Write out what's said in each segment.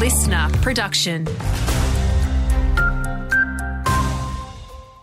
listener production.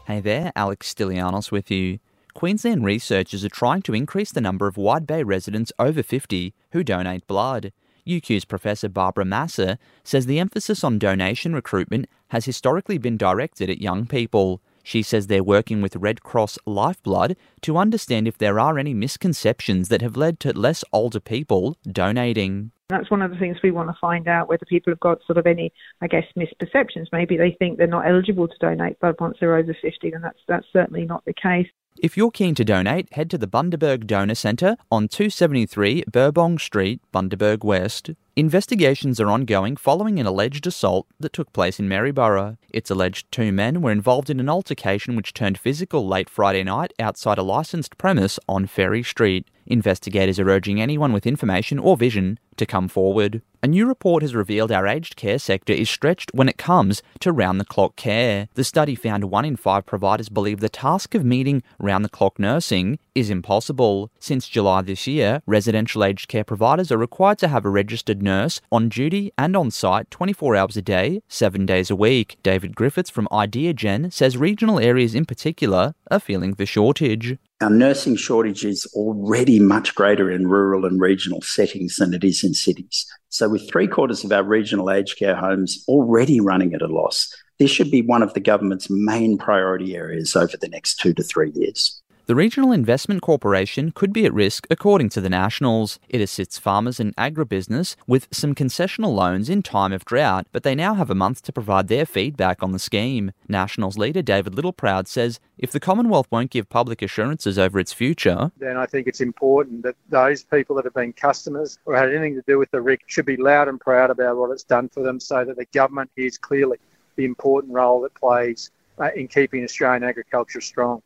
Hey there, Alex Stilianos with you. Queensland researchers are trying to increase the number of Wide Bay residents over 50 who donate blood. UQ's Professor Barbara Masser says the emphasis on donation recruitment has historically been directed at young people. She says they're working with Red Cross Lifeblood to understand if there are any misconceptions that have led to less older people donating. That's one of the things we want to find out whether people have got sort of any, I guess, misperceptions. Maybe they think they're not eligible to donate blood once they're over 50, and that's, that's certainly not the case. If you're keen to donate, head to the Bundaberg Donor Centre on 273 Bourbong Street, Bundaberg West. Investigations are ongoing following an alleged assault that took place in Maryborough. It's alleged two men were involved in an altercation which turned physical late Friday night outside a licensed premise on Ferry Street. Investigators are urging anyone with information or vision to come forward. A new report has revealed our aged care sector is stretched when it comes to round the clock care. The study found one in five providers believe the task of meeting round the clock nursing is impossible. Since July this year, residential aged care providers are required to have a registered nurse on duty and on site 24 hours a day, 7 days a week. David Griffiths from IdeaGen says regional areas in particular are feeling the shortage. Our nursing shortage is already much greater in rural and regional settings than it is in cities. So, with three quarters of our regional aged care homes already running at a loss, this should be one of the government's main priority areas over the next two to three years. The Regional Investment Corporation could be at risk according to the Nationals. It assists farmers and agribusiness with some concessional loans in time of drought, but they now have a month to provide their feedback on the scheme. Nationals leader David Littleproud says if the Commonwealth won't give public assurances over its future, then I think it's important that those people that have been customers or had anything to do with the RIC should be loud and proud about what it's done for them so that the government hears clearly the important role it plays uh, in keeping Australian agriculture strong.